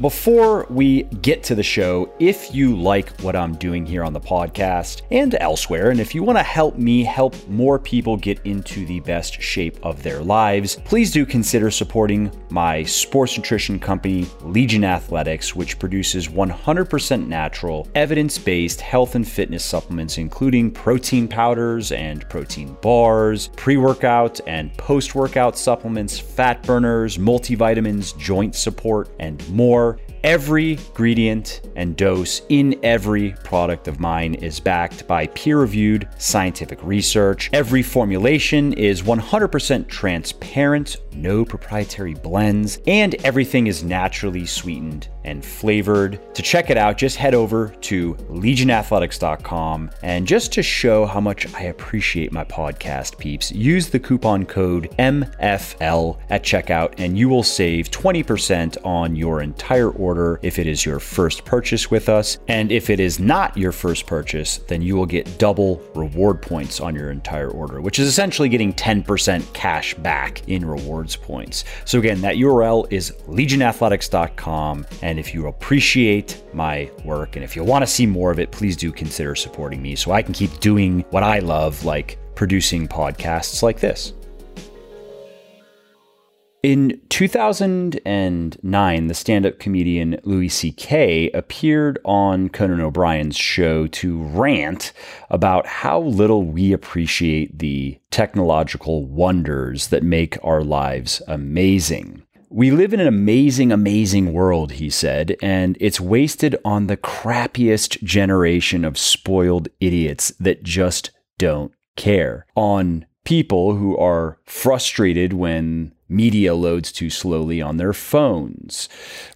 Before we get to the show, if you like what I'm doing here on the podcast and elsewhere, and if you want to help me help more people get into the best shape of their lives, please do consider supporting my sports nutrition company, Legion Athletics, which produces 100% natural, evidence based health and fitness supplements, including protein powders and protein bars, pre workout and post workout supplements, fat burners, multivitamins, joint support, and more. Every ingredient and dose in every product of mine is backed by peer reviewed scientific research. Every formulation is 100% transparent, no proprietary blends, and everything is naturally sweetened and flavored. To check it out, just head over to legionathletics.com. And just to show how much I appreciate my podcast peeps, use the coupon code MFL at checkout and you will save 20% on your entire order if it is your first purchase with us. And if it is not your first purchase, then you will get double reward points on your entire order, which is essentially getting 10% cash back in rewards points. So again, that URL is legionathletics.com. And if you appreciate my work and if you want to see more of it, please do consider supporting me so I can keep doing what I love, like producing podcasts like this. In 2009, the stand up comedian Louis C.K. appeared on Conan O'Brien's show to rant about how little we appreciate the technological wonders that make our lives amazing. We live in an amazing, amazing world, he said, and it's wasted on the crappiest generation of spoiled idiots that just don't care. On people who are frustrated when media loads too slowly on their phones.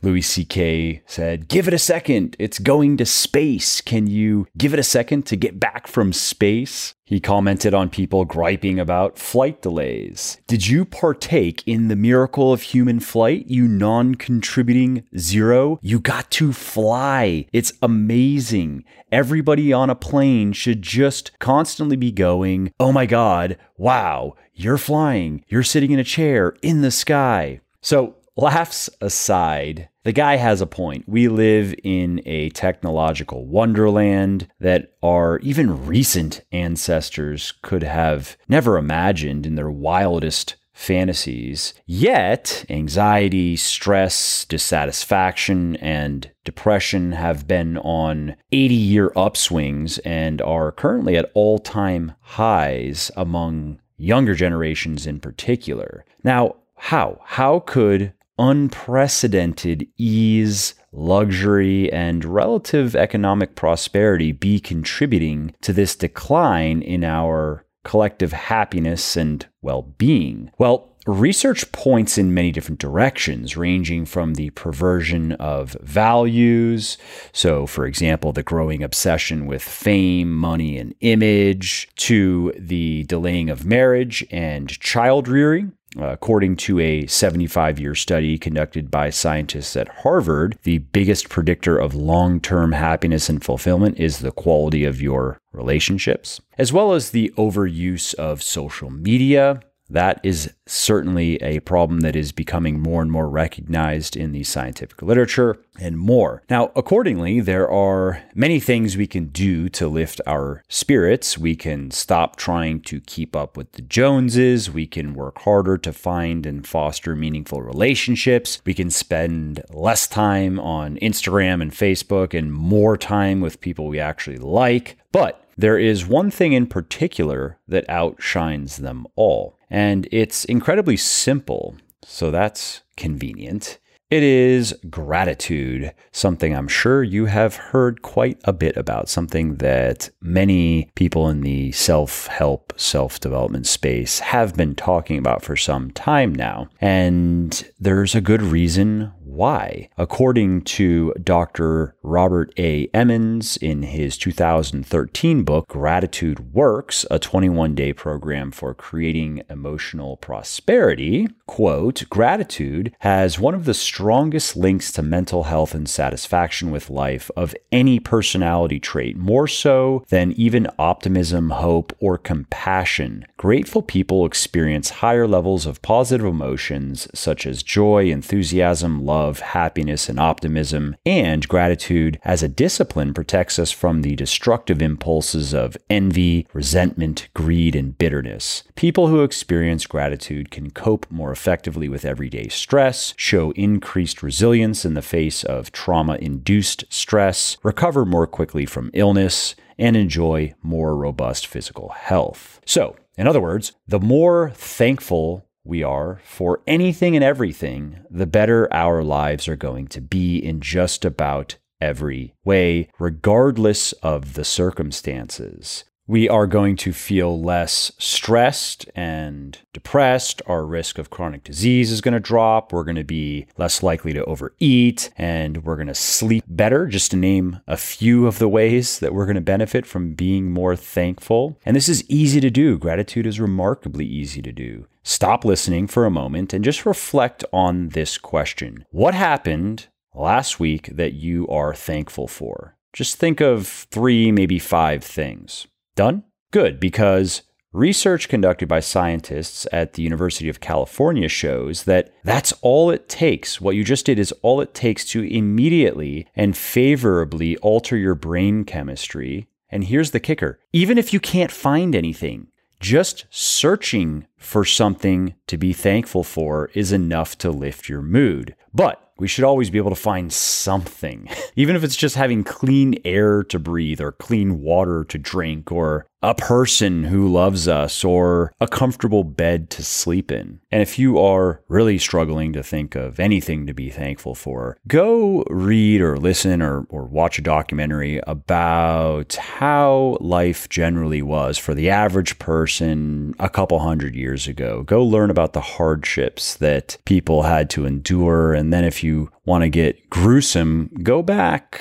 Louis C.K. said, Give it a second. It's going to space. Can you give it a second to get back from space? He commented on people griping about flight delays. Did you partake in the miracle of human flight, you non contributing zero? You got to fly. It's amazing. Everybody on a plane should just constantly be going, oh my God, wow, you're flying. You're sitting in a chair in the sky. So, laughs aside, the guy has a point. We live in a technological wonderland that our even recent ancestors could have never imagined in their wildest fantasies. Yet, anxiety, stress, dissatisfaction, and depression have been on 80 year upswings and are currently at all time highs among younger generations in particular. Now, how? How could unprecedented ease, luxury, and relative economic prosperity be contributing to this decline in our collective happiness and well being? Well, Research points in many different directions, ranging from the perversion of values. So, for example, the growing obsession with fame, money, and image, to the delaying of marriage and child rearing. According to a 75 year study conducted by scientists at Harvard, the biggest predictor of long term happiness and fulfillment is the quality of your relationships, as well as the overuse of social media, that is certainly a problem that is becoming more and more recognized in the scientific literature and more. Now, accordingly, there are many things we can do to lift our spirits. We can stop trying to keep up with the Joneses. We can work harder to find and foster meaningful relationships. We can spend less time on Instagram and Facebook and more time with people we actually like. But there is one thing in particular that outshines them all, and it's incredibly simple, so that's convenient. It is gratitude, something I'm sure you have heard quite a bit about, something that many people in the self help, self development space have been talking about for some time now. And there's a good reason why. According to Dr. Robert A. Emmons in his 2013 book, Gratitude Works, a 21 day program for creating emotional prosperity, quote, gratitude has one of the strongest links to mental health and satisfaction with life of any personality trait, more so than even optimism, hope, or compassion. Grateful people experience higher levels of positive emotions such as joy, enthusiasm, love, happiness, and optimism. And gratitude as a discipline protects us from the destructive impulses of envy, resentment, greed, and bitterness. People who experience gratitude can cope more effectively with everyday stress, show increased resilience in the face of trauma induced stress, recover more quickly from illness, and enjoy more robust physical health. So, in other words, the more thankful we are for anything and everything, the better our lives are going to be in just about every way, regardless of the circumstances we are going to feel less stressed and depressed. Our risk of chronic disease is going to drop. We're going to be less likely to overeat and we're going to sleep better, just to name a few of the ways that we're going to benefit from being more thankful. And this is easy to do. Gratitude is remarkably easy to do. Stop listening for a moment and just reflect on this question What happened last week that you are thankful for? Just think of three, maybe five things. Done? Good, because research conducted by scientists at the University of California shows that that's all it takes. What you just did is all it takes to immediately and favorably alter your brain chemistry. And here's the kicker even if you can't find anything, just searching for something to be thankful for is enough to lift your mood. But we should always be able to find something, even if it's just having clean air to breathe or clean water to drink or a person who loves us or a comfortable bed to sleep in. And if you are really struggling to think of anything to be thankful for, go read or listen or, or watch a documentary about how life generally was for the average person a couple hundred years ago. Go learn about the hardships that people had to endure. And then if you want to get gruesome, go back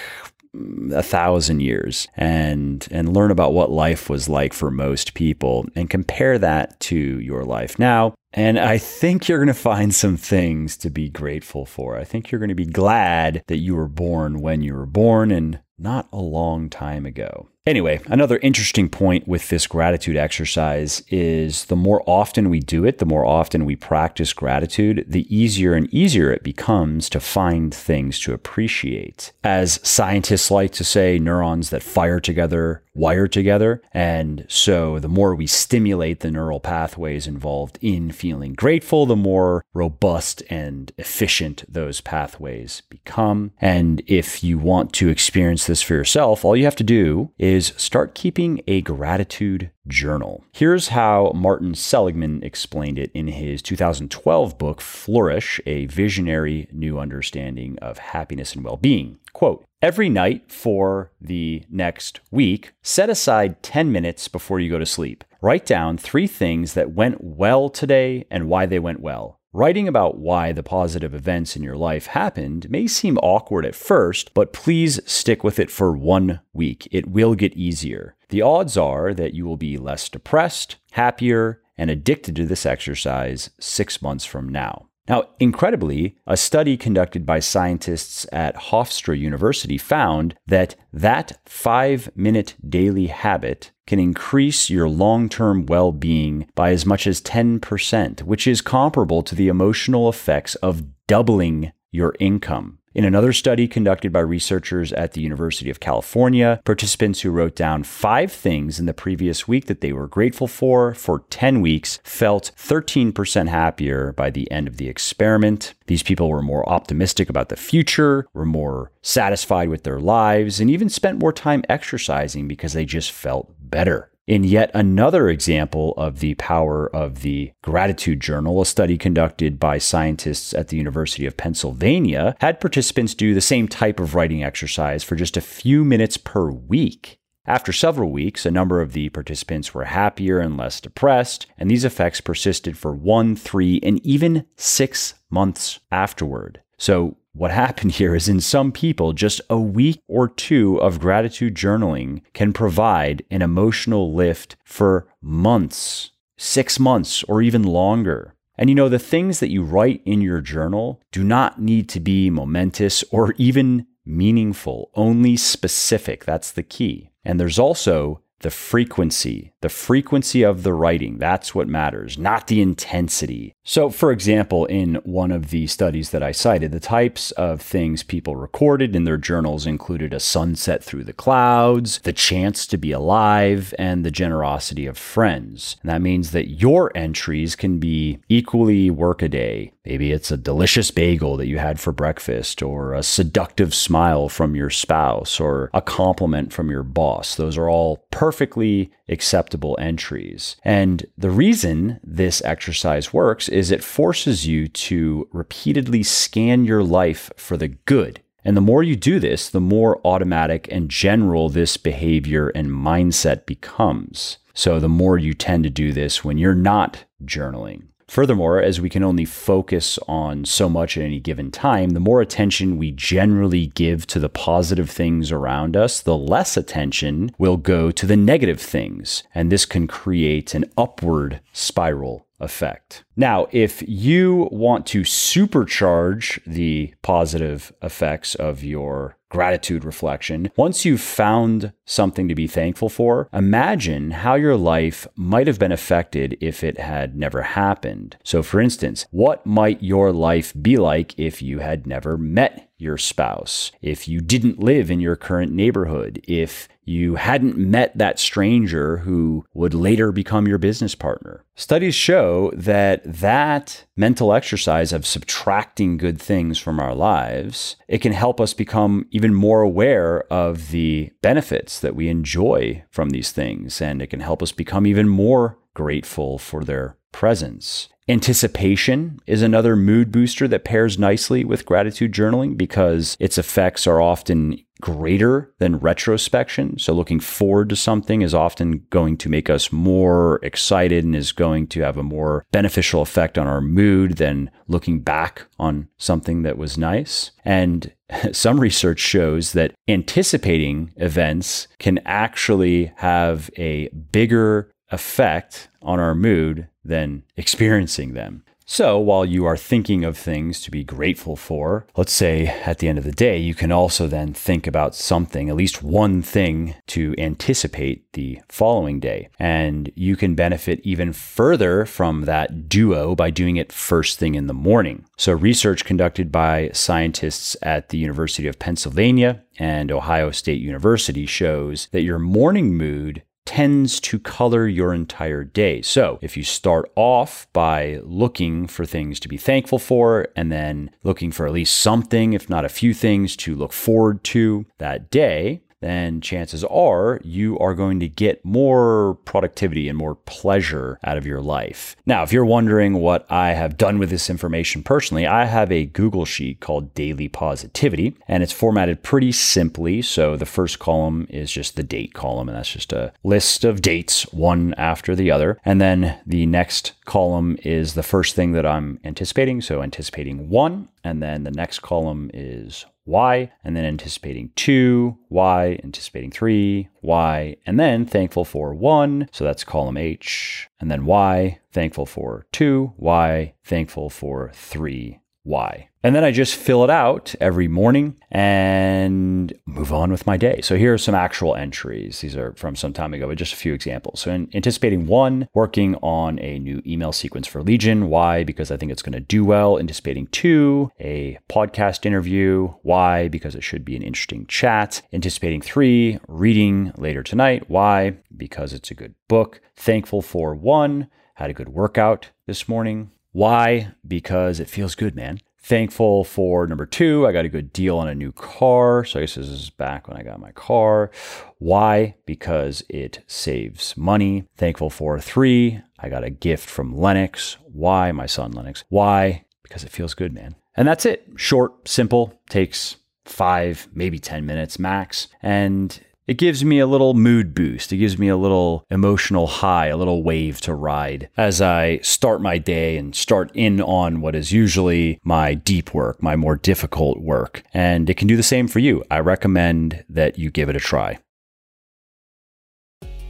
a thousand years and and learn about what life was like for most people and compare that to your life now and I think you're going to find some things to be grateful for. I think you're going to be glad that you were born when you were born and not a long time ago. Anyway, another interesting point with this gratitude exercise is the more often we do it, the more often we practice gratitude, the easier and easier it becomes to find things to appreciate. As scientists like to say, neurons that fire together wire together. And so the more we stimulate the neural pathways involved in feeling grateful, the more robust and efficient those pathways become. And if you want to experience this for yourself, all you have to do is start keeping a gratitude journal. Here's how Martin Seligman explained it in his 2012 book, Flourish A Visionary New Understanding of Happiness and Well Being. Quote, Every night for the next week, set aside 10 minutes before you go to sleep. Write down three things that went well today and why they went well. Writing about why the positive events in your life happened may seem awkward at first, but please stick with it for one week. It will get easier. The odds are that you will be less depressed, happier, and addicted to this exercise six months from now. Now, incredibly, a study conducted by scientists at Hofstra University found that that five minute daily habit can increase your long term well being by as much as 10%, which is comparable to the emotional effects of doubling your income. In another study conducted by researchers at the University of California, participants who wrote down five things in the previous week that they were grateful for for 10 weeks felt 13% happier by the end of the experiment. These people were more optimistic about the future, were more satisfied with their lives, and even spent more time exercising because they just felt better. In yet another example of the power of the gratitude journal, a study conducted by scientists at the University of Pennsylvania had participants do the same type of writing exercise for just a few minutes per week. After several weeks, a number of the participants were happier and less depressed, and these effects persisted for one, three, and even six months afterward. So, what happened here is in some people, just a week or two of gratitude journaling can provide an emotional lift for months, six months, or even longer. And you know, the things that you write in your journal do not need to be momentous or even meaningful, only specific. That's the key. And there's also the frequency, the frequency of the writing. That's what matters, not the intensity. So, for example, in one of the studies that I cited, the types of things people recorded in their journals included a sunset through the clouds, the chance to be alive, and the generosity of friends. And that means that your entries can be equally workaday. Maybe it's a delicious bagel that you had for breakfast, or a seductive smile from your spouse, or a compliment from your boss. Those are all perfectly acceptable entries. And the reason this exercise works is it forces you to repeatedly scan your life for the good. And the more you do this, the more automatic and general this behavior and mindset becomes. So the more you tend to do this when you're not journaling. Furthermore, as we can only focus on so much at any given time, the more attention we generally give to the positive things around us, the less attention will go to the negative things. And this can create an upward spiral effect. Now, if you want to supercharge the positive effects of your gratitude reflection, once you've found something to be thankful for, imagine how your life might have been affected if it had never happened. So, for instance, what might your life be like if you had never met your spouse, if you didn't live in your current neighborhood, if you hadn't met that stranger who would later become your business partner. Studies show that that mental exercise of subtracting good things from our lives, it can help us become even more aware of the benefits that we enjoy from these things and it can help us become even more grateful for their presence. Anticipation is another mood booster that pairs nicely with gratitude journaling because its effects are often greater than retrospection. So, looking forward to something is often going to make us more excited and is going to have a more beneficial effect on our mood than looking back on something that was nice. And some research shows that anticipating events can actually have a bigger effect on our mood than experiencing them. So, while you are thinking of things to be grateful for, let's say at the end of the day, you can also then think about something, at least one thing to anticipate the following day. And you can benefit even further from that duo by doing it first thing in the morning. So, research conducted by scientists at the University of Pennsylvania and Ohio State University shows that your morning mood tends to color your entire day. So, if you start off by looking for things to be thankful for and then looking for at least something, if not a few things, to look forward to that day, then chances are you are going to get more productivity and more pleasure out of your life. Now, if you're wondering what I have done with this information personally, I have a Google Sheet called Daily Positivity, and it's formatted pretty simply. So the first column is just the date column, and that's just a list of dates, one after the other. And then the next column is the first thing that I'm anticipating. So anticipating one. And then the next column is Y, and then anticipating two, Y, anticipating three, Y, and then thankful for one. So that's column H, and then Y, thankful for two, Y, thankful for three, Y. And then I just fill it out every morning and move on with my day. So here are some actual entries. These are from some time ago, but just a few examples. So in anticipating one, working on a new email sequence for Legion. Why? Because I think it's going to do well. Anticipating two, a podcast interview. Why? Because it should be an interesting chat. Anticipating three, reading later tonight. Why? Because it's a good book. Thankful for one, had a good workout this morning. Why? Because it feels good, man. Thankful for number two, I got a good deal on a new car. So I guess this is back when I got my car. Why? Because it saves money. Thankful for three, I got a gift from Lennox. Why? My son Lennox. Why? Because it feels good, man. And that's it. Short, simple, takes five, maybe 10 minutes max. And it gives me a little mood boost. It gives me a little emotional high, a little wave to ride as I start my day and start in on what is usually my deep work, my more difficult work. And it can do the same for you. I recommend that you give it a try.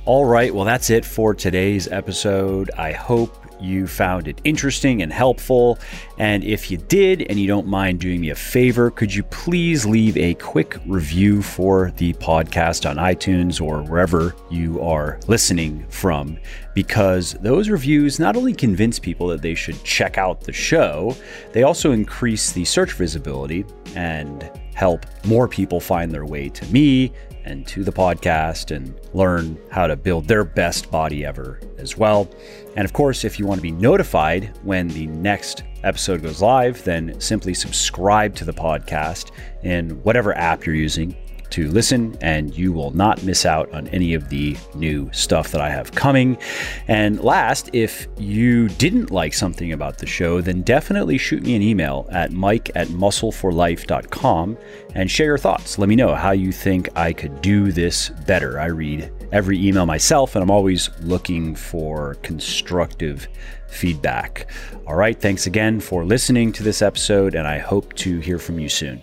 All right, well, that's it for today's episode. I hope you found it interesting and helpful. And if you did and you don't mind doing me a favor, could you please leave a quick review for the podcast on iTunes or wherever you are listening from? Because those reviews not only convince people that they should check out the show, they also increase the search visibility and help more people find their way to me and to the podcast and learn how to build their best body ever as well. And of course, if you want to be notified when the next episode goes live, then simply subscribe to the podcast in whatever app you're using to listen, and you will not miss out on any of the new stuff that I have coming. And last, if you didn't like something about the show, then definitely shoot me an email at mike at muscleforlife.com and share your thoughts. Let me know how you think I could do this better. I read every email myself, and I'm always looking for constructive feedback. All right, thanks again for listening to this episode, and I hope to hear from you soon.